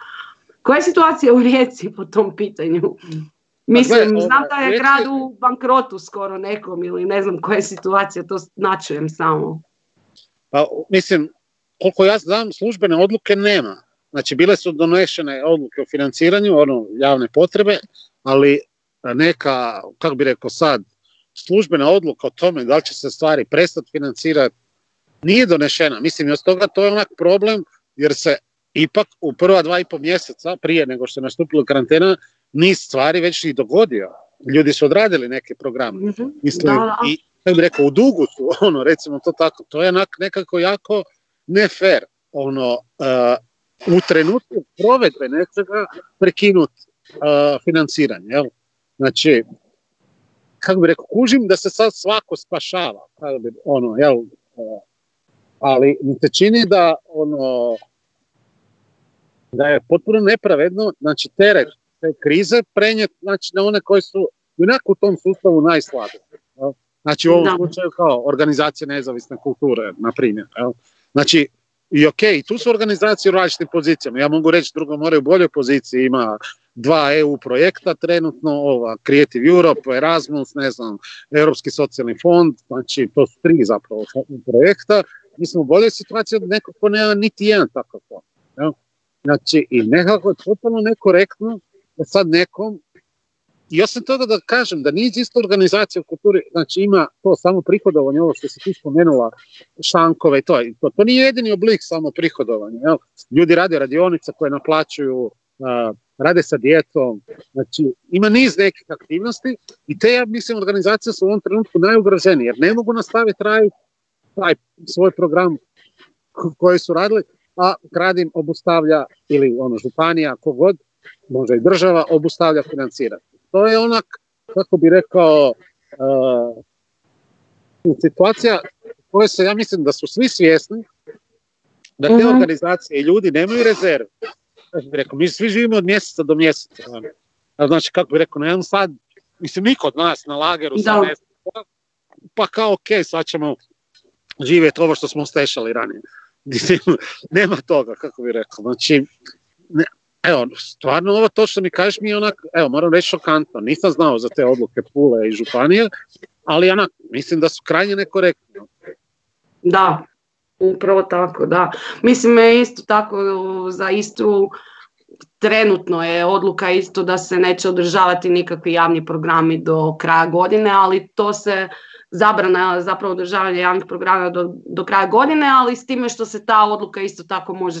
Koja je situacija u Rijeci po tom pitanju? Mislim, znam ovaj, da je grad u bankrotu skoro nekom ili ne znam koja je situacija, to načujem samo. Pa, mislim, koliko ja znam, službene odluke nema. Znači, bile su donešene odluke o financiranju, ono, javne potrebe, ali neka, kako bi rekao sad, službena odluka o tome da li će se stvari prestati financirati, nije donešena. Mislim, i od toga to je onak problem, jer se ipak u prva dva i po mjeseca, prije nego što je nastupila karantena, niz stvari već i dogodio. Ljudi su odradili neke programe. Mhm. Mislim, i kako bi rekao, u dugu su, ono, recimo to tako, to je nekako jako ne fair, ono, uh, u trenutku provedbe nečega prekinut uh, financiranje, jel? Znači, kako bi rekao, kužim da se sad svako spašava, kako bi, ono, jel, uh, ali mi se čini da, ono, da je potpuno nepravedno, znači teret te krize prenijeti znači, na one koji su onako u tom sustavu najslabiji. Znači u ovom slučaju kao organizacije nezavisne kulture, na primjer. Znači, i ok, tu su organizacije u različitim pozicijama. Ja mogu reći drugo more u boljoj poziciji, ima dva EU projekta trenutno, ova Creative Europe, Erasmus, ne znam, Europski socijalni fond, znači to su tri zapravo projekta. Mi smo u boljoj situaciji od nekog ko nema niti jedan takav fond. Znači, i nekako je potpuno nekorektno da sad nekom i osim toga da kažem da niz isto organizacija u kulturi, znači ima to samo prihodovanje, ovo što si ti spomenula, šankove i to, to, to nije jedini oblik samo prihodovanja. Jel? Ljudi rade radionice koje naplaćuju, rade sa djetom, znači ima niz nekih aktivnosti i te, ja mislim, organizacije su u ovom trenutku najugroženije, jer ne mogu nastaviti raditi taj svoj program koji su radili, a gradim obustavlja ili ono županija, kogod, možda i država, obustavlja financirati. To je onak, kako bi rekao, uh, situacija koje se, ja mislim da su svi svjesni da te mhm. organizacije i ljudi nemaju rezerve. Bi rekao, mi svi živimo od mjeseca do mjeseca. Ono. Znači, kako bi rekao, na jedan sad, mislim, niko od nas na lageru sad ne pa kao ok, sad ćemo živjeti ovo što smo stešali ranije. Mislim, nema toga, kako bi rekao. Znači, ne, Evo, stvarno ovo to što mi kažeš mi je onak, evo moram reći šokantno, nisam znao za te odluke Pule i Županije, ali onak, mislim da su krajnje nekorektne. Da, upravo tako, da. Mislim je isto tako za Istru trenutno je odluka isto da se neće održavati nikakvi javni programi do kraja godine, ali to se zabrana zapravo održavanja javnih programa do, do kraja godine, ali s time što se ta odluka isto tako može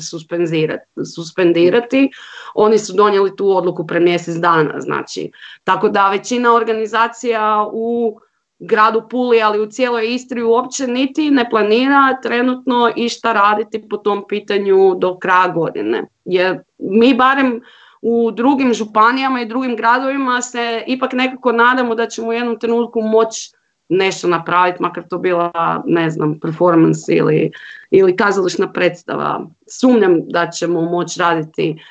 suspendirati. Oni su donijeli tu odluku pre mjesec dana, znači. Tako da većina organizacija u gradu Puli, ali u cijeloj Istri uopće niti ne planira trenutno išta raditi po tom pitanju do kraja godine. Jer mi barem u drugim županijama i drugim gradovima se ipak nekako nadamo da ćemo u jednom trenutku moći nešto napraviti, makar to bila, ne znam, performance ili, ili kazališna predstava. Sumnjam da ćemo moći raditi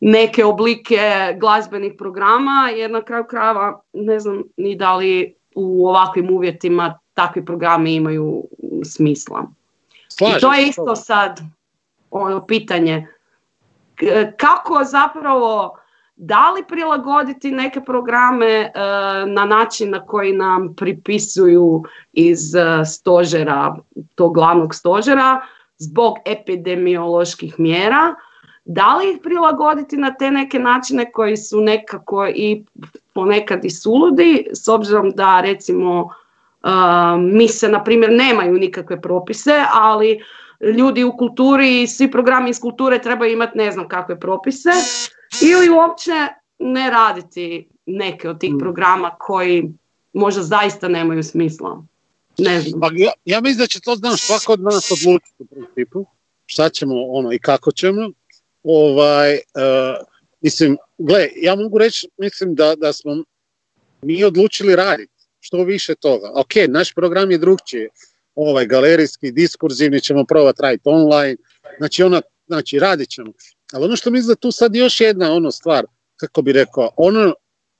neke oblike glazbenih programa, jer na kraju krajeva ne znam ni da li u ovakvim uvjetima takvi programi imaju smisla. I to je isto sad ono pitanje. Kako zapravo da li prilagoditi neke programe e, na način na koji nam pripisuju iz e, stožera, tog glavnog stožera, zbog epidemioloških mjera, da li ih prilagoditi na te neke načine koji su nekako i ponekad i suludi, s obzirom da recimo mi se, na primjer, nemaju nikakve propise, ali ljudi u kulturi i svi programi iz kulture trebaju imati ne znam kakve propise ili uopće ne raditi neke od tih mm. programa koji možda zaista nemaju smisla. Ne znam. Pa ja, ja mislim da će to znaš svako od nas odlučiti u principu šta ćemo ono i kako ćemo. Ovaj, uh, mislim, gle, ja mogu reći, mislim da, da smo mi odlučili raditi što više toga. Ok, naš program je drugčiji ovaj galerijski, diskurzivni ćemo probati raditi online, znači ona, znači radit ćemo. Ali ono što mislim da tu sad još jedna ono stvar, kako bi rekao, ono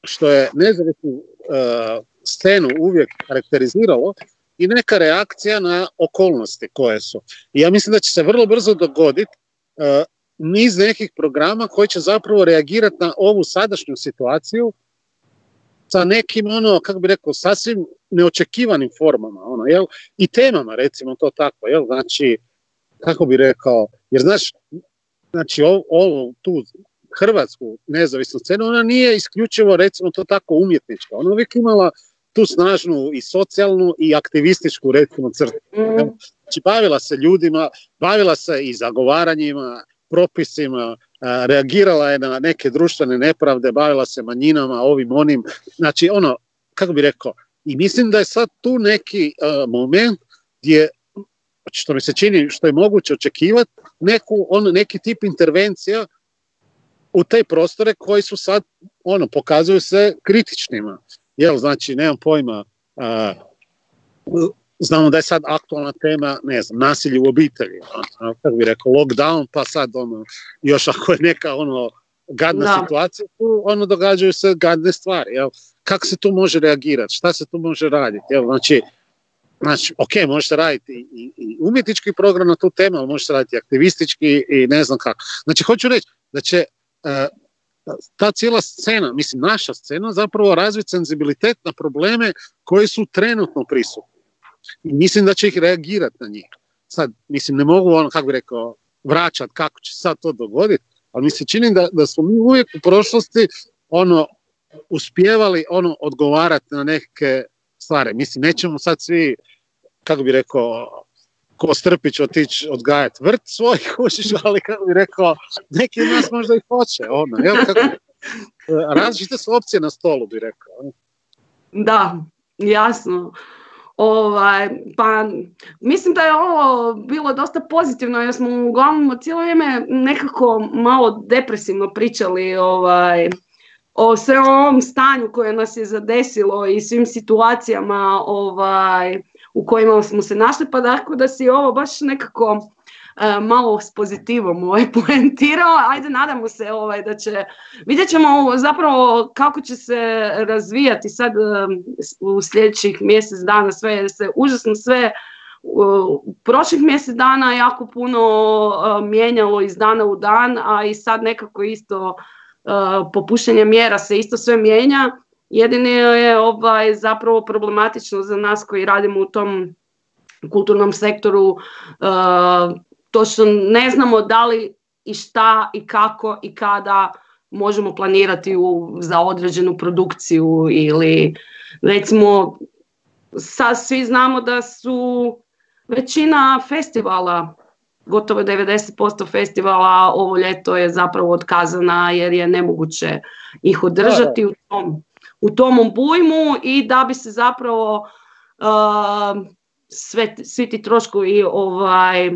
što je nezavisnu uh, scenu uvijek karakteriziralo i neka reakcija na okolnosti koje su. I ja mislim da će se vrlo brzo dogoditi uh, niz nekih programa koji će zapravo reagirati na ovu sadašnju situaciju sa nekim ono, kako bi rekao, sasvim neočekivanim formama, ono, jel? I temama, recimo to tako, jel? Znači, kako bi rekao, jer znaš, znači ovo, tu hrvatsku nezavisnu scenu, ona nije isključivo, recimo to tako, umjetnička. Ona uvijek imala tu snažnu i socijalnu i aktivističku, recimo, crtu. Mm. Znači, bavila se ljudima, bavila se i zagovaranjima, propisima, reagirala je na neke društvene nepravde, bavila se manjinama, ovim, onim. Znači, ono, kako bi rekao, i mislim da je sad tu neki moment gdje što mi se čini što je moguće očekivati, neku, on, neki tip intervencija u te prostore koji su sad, ono, pokazuju se kritičnima. Jel, znači, nemam pojma, znamo da je sad aktualna tema, ne znam, nasilje u obitelji, ono, kako bi rekao, lockdown, pa sad ono, još ako je neka ono gadna da. situacija, tu ono događaju se gadne stvari, jel? Kako se tu može reagirati, šta se tu može raditi, jel? Znači, znači, ok, možete raditi i, i umjetnički program na tu temu, ali možete raditi aktivistički i ne znam kako. Znači, hoću reći da će uh, ta cijela scena, mislim naša scena, zapravo razviti senzibilitet na probleme koji su trenutno prisutni. I mislim da će ih reagirati na njih. Sad, mislim, ne mogu ono, kako bi rekao, vraćati kako će sad to dogoditi, ali mi se čini da, da smo mi uvijek u prošlosti ono, uspjevali ono odgovarati na neke stvari. Mislim, nećemo sad svi, kako bi rekao, ko Strpić otići odgajati vrt svoj kućiš, ali kako bi rekao, neki od nas možda i hoće. Ono, jel, kako, različite su opcije na stolu, bi rekao. Da, jasno. Ovaj, pa mislim da je ovo bilo dosta pozitivno jer smo uglavnom cijelo vrijeme nekako malo depresivno pričali ovaj, o sve ovom stanju koje nas je zadesilo i svim situacijama ovaj, u kojima smo se našli, pa tako da si ovo baš nekako malo s pozitivom ovaj, poentirao. Ajde, nadamo se ovaj, da će, vidjet ćemo zapravo kako će se razvijati sad e, u sljedećih mjesec dana sve, se užasno sve u prošlih mjesec dana jako puno e, mijenjalo iz dana u dan, a i sad nekako isto popuštenje mjera se isto sve mijenja. Jedino je ovaj, zapravo problematično za nas koji radimo u tom kulturnom sektoru točno ne znamo da li i šta i kako i kada možemo planirati u, za određenu produkciju ili recimo sad svi znamo da su većina festivala gotovo 90% festivala ovo ljeto je zapravo otkazana jer je nemoguće ih održati u tom, u tom obujmu i da bi se zapravo uh, sve, svi ti troškovi ovaj,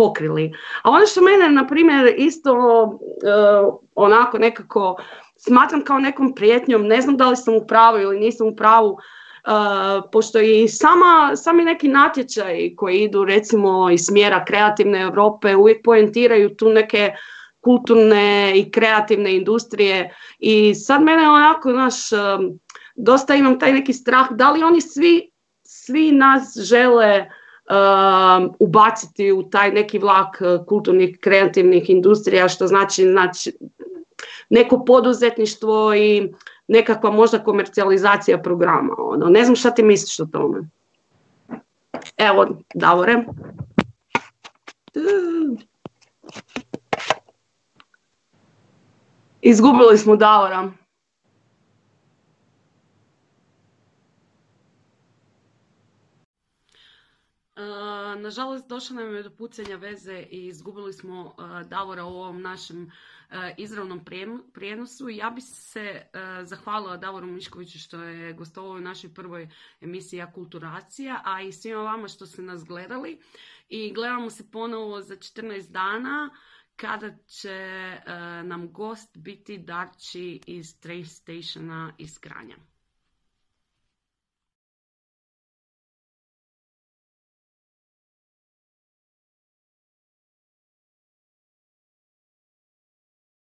pokrili. A ono što mene, na primjer, isto uh, onako nekako smatram kao nekom prijetnjom, ne znam da li sam u pravu ili nisam u pravu, pošto i sama, sami neki natječaj koji idu recimo iz smjera kreativne Europe uvijek poentiraju tu neke kulturne i kreativne industrije i sad mene onako, naš, dosta imam taj neki strah, da li oni svi, svi nas žele ubaciti u taj neki vlak kulturnih kreativnih industrija, što znači, znači neko poduzetništvo i nekakva možda komercijalizacija programa. Ono. Ne znam šta ti misliš o tome. Evo, Davore. Izgubili smo Davora. Nažalost, došlo nam je do pucanja veze i izgubili smo Davora u ovom našem izravnom prijenosu. Ja bi se zahvalila Davoru Miškoviću što je gostovao u našoj prvoj emisiji Akulturacija, a i svima vama što ste nas gledali. I gledamo se ponovo za 14 dana kada će nam gost biti Darči iz Train Stationa iz Kranja.